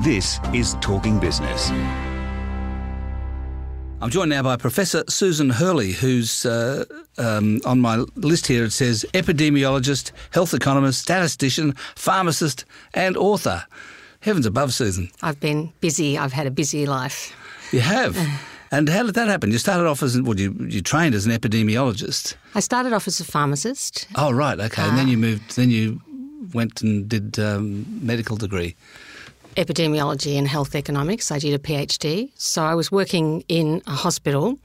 This is Talking Business. I'm joined now by Professor Susan Hurley, who's uh, um, on my list here. It says epidemiologist, health economist, statistician, pharmacist, and author. Heavens above, Susan. I've been busy. I've had a busy life. You have. and how did that happen? You started off as, well, you, you trained as an epidemiologist. I started off as a pharmacist. Oh, right, okay. and then you moved, then you went and did um, medical degree. Epidemiology and health economics. I did a PhD. So I was working in a hospital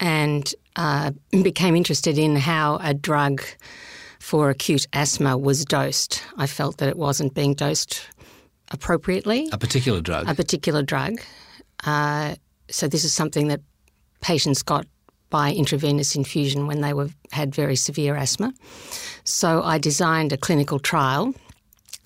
and uh, became interested in how a drug for acute asthma was dosed. I felt that it wasn't being dosed appropriately. A particular drug. A particular drug. Uh, so this is something that patients got by intravenous infusion when they were had very severe asthma. So I designed a clinical trial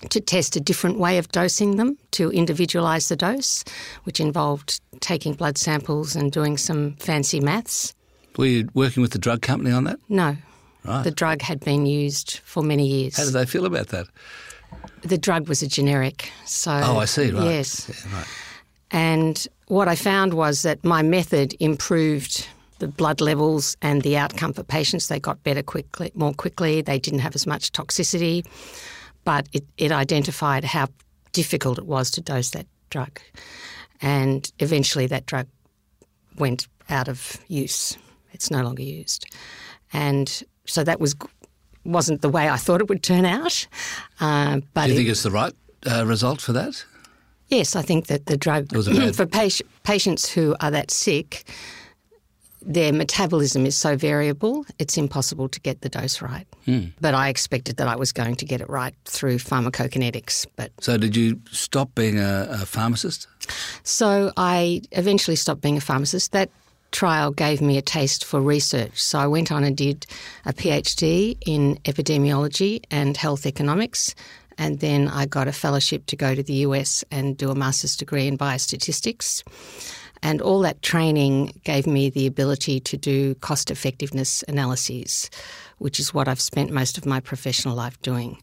to test a different way of dosing them to individualise the dose, which involved taking blood samples and doing some fancy maths. Were you working with the drug company on that? No. Right. The drug had been used for many years. How did they feel about that? The drug was a generic, so Oh, I see, right. Yes, Yeah, right. and what I found was that my method improved the blood levels and the outcome for patients. They got better quickly, more quickly. They didn't have as much toxicity, but it, it identified how difficult it was to dose that drug, and eventually that drug went out of use. It's no longer used, and so that was wasn't the way I thought it would turn out. Uh, but Do you it- think it's the right uh, result for that? Yes, I think that the drug was bad- for pati- patients who are that sick, their metabolism is so variable, it's impossible to get the dose right. Hmm. But I expected that I was going to get it right through pharmacokinetics. But So did you stop being a, a pharmacist? so I eventually stopped being a pharmacist. That trial gave me a taste for research. So I went on and did a PhD in epidemiology and health economics. And then I got a fellowship to go to the US and do a master's degree in biostatistics. And all that training gave me the ability to do cost effectiveness analyses, which is what I've spent most of my professional life doing.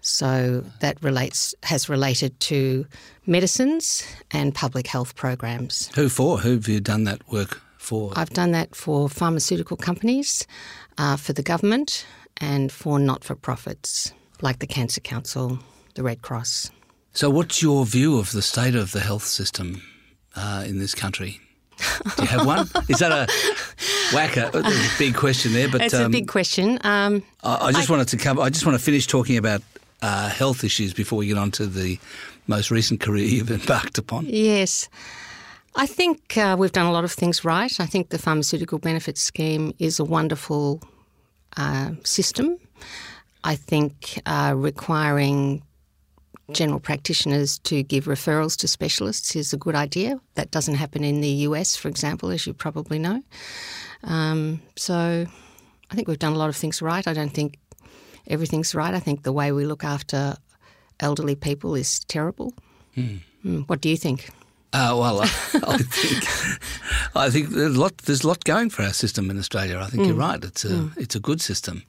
So that relates has related to medicines and public health programs. Who for? Who have you done that work for? I've done that for pharmaceutical companies, uh, for the government, and for not for profits like the Cancer Council, the Red Cross. So, what's your view of the state of the health system uh, in this country? Do you have one? Is that a whacker? There's a big question there, but It's a um, big question. Um, I, I just wanted to cover. I just want to finish talking about uh, health issues before we get on to the most recent career you've embarked upon. Yes. I think uh, we've done a lot of things right. I think the pharmaceutical benefits scheme is a wonderful uh, system. I think uh, requiring general practitioners to give referrals to specialists is a good idea. That doesn't happen in the US, for example, as you probably know. Um, so I think we've done a lot of things right. I don't think everything's right. I think the way we look after elderly people is terrible. Mm, what do you think? Uh, well, I, I think I think there's a lot there's a lot going for our system in Australia. I think you're right. It's a it's a good system,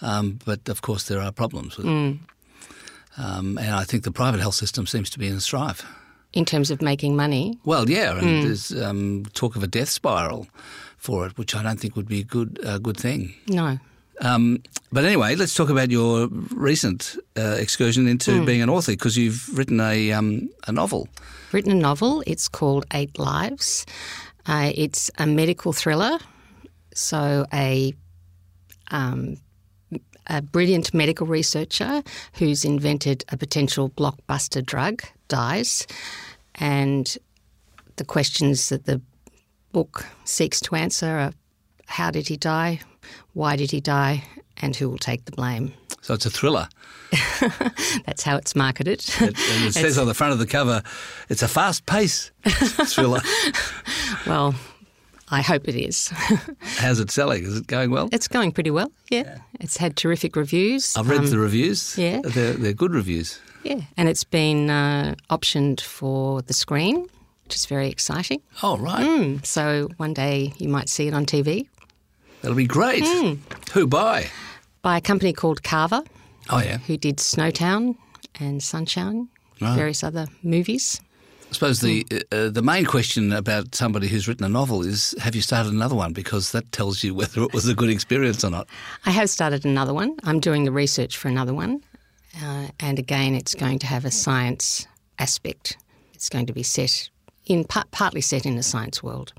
um, but of course there are problems with it. Um, and I think the private health system seems to be in strife. In terms of making money, Well, yeah, and there's um, talk of a death spiral for it, which I don't think would be a good a good thing. no. Um, but anyway, let's talk about your recent uh, excursion into being an author because you've written a um, a novel. Written a novel. It's called Eight Lives. Uh, it's a medical thriller. So a um, a brilliant medical researcher who's invented a potential blockbuster drug dies, and the questions that the book seeks to answer are: How did he die? Why did he die? And who will take the blame? So it's a thriller. That's how it's marketed. It, and it says on the front of the cover, it's a fast pace thriller. well, I hope it is. How's it selling? Is it going well? It's going pretty well. Yeah, it's had terrific reviews. I've read Um, the reviews. yeah. They're, they're good reviews. yeah, and it's been uh, optioned for the screen, which is very exciting. Oh, right. Mm, so one day you might see it on TV That'll be great. Hmm. Who by? by a company called Carver, Oh, yeah. who did Snowtown and Sunshine, Right. various other movies. Suppose the uh, the main question about somebody who's written a novel is have you started another one because that tells you whether it was a good experience or not. I have started another one. I'm doing the research for another one, uh, and again, it's going to have a science aspect. It's going to be set in part, partly set in the science world.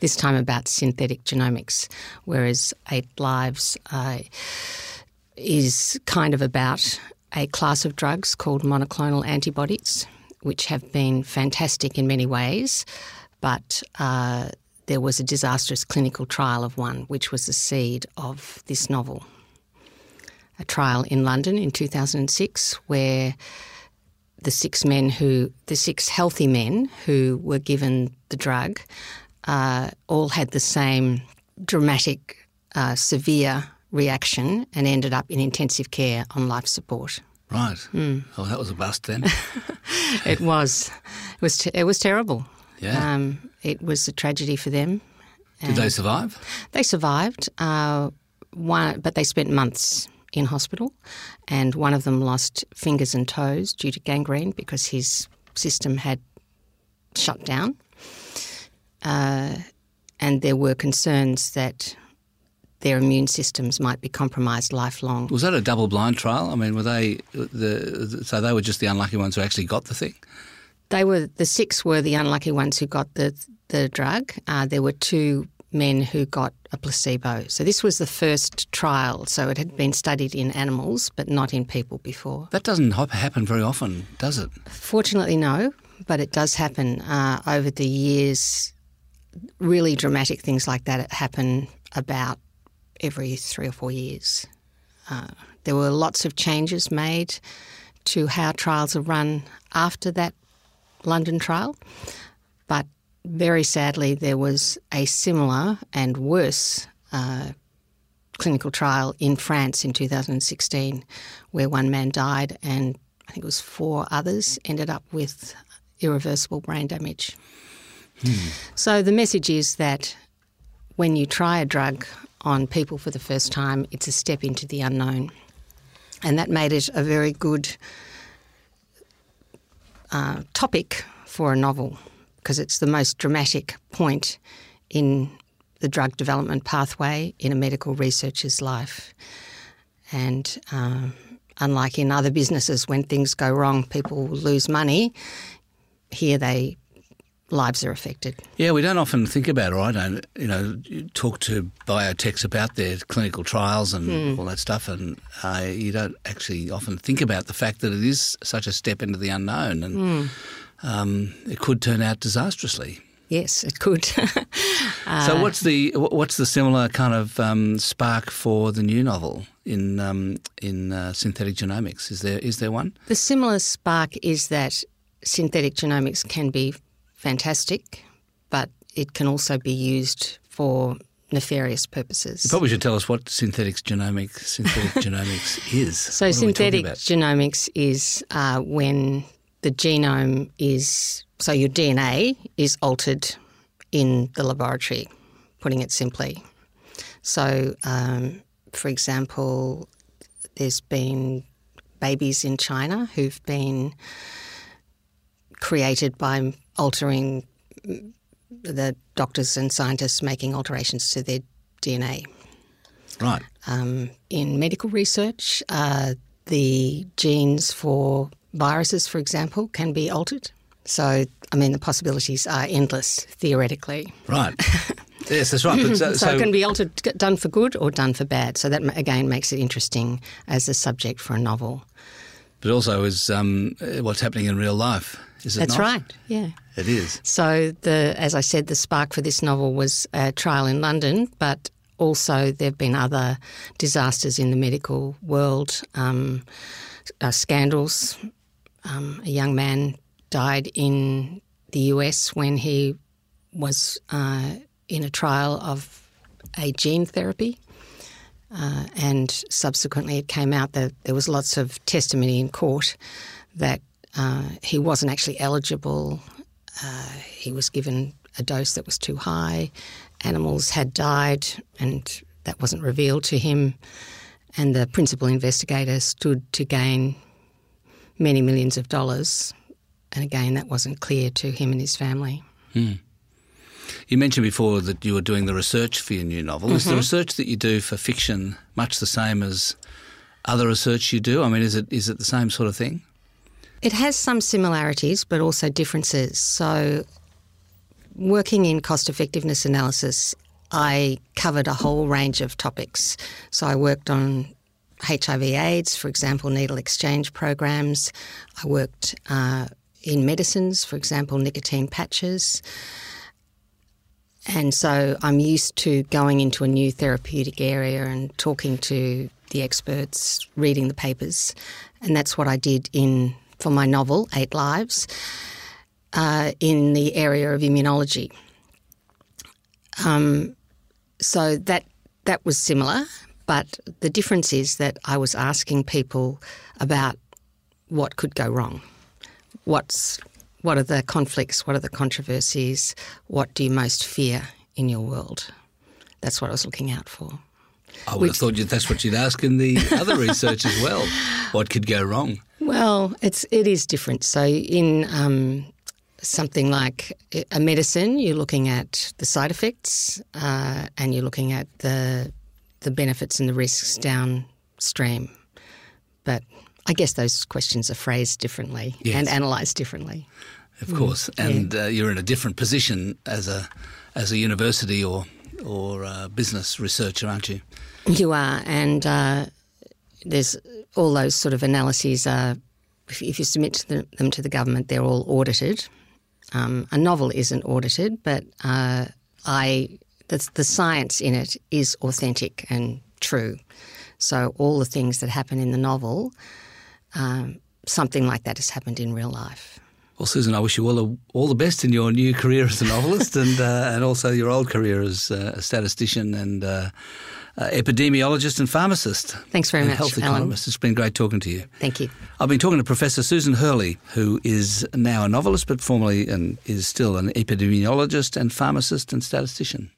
This time about synthetic genomics, whereas Eight Lives uh, is kind of about a class of drugs called monoclonal antibodies, which have been fantastic in many ways, but uh, there was a disastrous clinical trial of one, which was the seed of this novel. A trial in London in 2006 where the six men who, the six healthy men who were given the drug, uh, all had the same dramatic, uh, severe reaction and ended up in intensive care on life support. Right. Mm. Oh, that was a bust then. it was. It was. Te- it was terrible. Yeah. Um, it was a tragedy for them. Did they survive? They survived. Uh, one, but they spent months in hospital, and one of them lost fingers and toes due to gangrene because his system had shut down. Uh, and there were concerns that their immune systems might be compromised lifelong. Was that a double-blind trial? I mean, were they the so they were just the unlucky ones who actually got the thing? They were the six were the unlucky ones who got the the drug. Uh, there were two men who got a placebo. So this was the first trial. So it had been studied in animals, but not in people before. That doesn't happen very often, does it? Fortunately, no. But it does happen uh, over the years. Really dramatic things like that happen about every three or four years. Uh, there were lots of changes made to how trials are run after that London trial, but very sadly, there was a similar and worse uh, clinical trial in France in 2016 where one man died and I think it was four others ended up with irreversible brain damage. Hmm. So the message is that when you try a drug on people for the first time, it's a step into the unknown. And that made it a very good uh, topic for a novel because it's the most dramatic point in the drug development pathway in a medical researcher's life. And um, unlike in other businesses, when things go wrong, people lose money. Here, they lives are affected. Yeah, we don't often think about it. I don't, you know, talk to biotechs about their clinical trials and mm. all that stuff, and uh, you don't actually often think about the fact that it is such a step into the unknown, and mm. um, it could turn out disastrously. Yes, it could. uh, so, what's the what's the similar kind of um, spark for the new novel in um, in uh, synthetic genomics? Is there is there one? The similar spark is that synthetic genomics can be fantastic, but it can also be used for nefarious purposes. You probably should tell us what synthetic genomics synthetic genomics is. So synthetic genomics is uh, when the genome is so your DNA is altered in the laboratory, putting it simply. So, um, for example, there's been babies in China who've been created by altering the doctors and scientists making alterations to their DNA. Right. Um, in medical research, uh, the genes for viruses, for example, can be altered. So, I mean, the possibilities are endless theoretically. Right. yes, that's right. So, so, it can be altered, done for good or done for bad. So that again makes it interesting as a subject for a novel. But also is um, what's happening in real life. Is it That's not? right. Yeah. It is. So the, as I said, the spark for this novel was a trial in London, but also there have been other disasters in the medical world, um, uh, scandals. Um, a young man died in the US when he was uh, in a trial of a gene therapy. Uh, and subsequently, it came out that there was lots of testimony in court that uh, he wasn't actually eligible. Uh, he was given a dose that was too high. Animals had died, and that wasn't revealed to him. And the principal investigator stood to gain many millions of dollars and again, that wasn't clear to him and his family. You mentioned before that you were doing the research for your new novel. Is the research that you do for fiction much the same as other research you do? I mean, is it is it the same sort of thing? It has some similarities, but also differences. So, working in cost effectiveness analysis, I covered a whole range of topics. So, I worked on HIV/AIDS, for example, needle exchange programs. I worked uh, in medicines, for example, nicotine patches. And so I'm used to going into a new therapeutic area and talking to the experts, reading the papers. And that's what I did in for my novel, Eight Lives, uh, in the area of immunology. Um, so that that was similar, but the difference is that I was asking people about what could go wrong. What's what are the conflicts? What are the controversies? What do you most fear in your world? That's what I was looking out for. I would have thought that's what you'd ask in the other research as well. What could go wrong? Well, it's it is different. So in um, something like a medicine, you're looking at the side effects uh, and you're looking at the the benefits and the risks downstream. But I guess those questions are phrased differently Yes. and analysed differently. Of course, and uh, you're in a different position as a as a university or or uh, business researcher, aren't you? You are, and uh, there's all those sort of analyses are. If, if you submit them to the government, they're all audited. Um, a novel isn't audited, but uh, I the, the science in it is authentic and true. So all the things that happen in the novel, um, something like that has happened in real life. Well, Susan, I wish you all the, all the best in your new career as a novelist and uh, and also your old career as uh, a statistician and uh, epidemiologist and pharmacist. Thanks very much, health Alan. economist. It's been great talking to you. Thank you. I've been talking to Professor Susan Hurley, who is now a novelist, but formerly and is still an epidemiologist and pharmacist and statistician.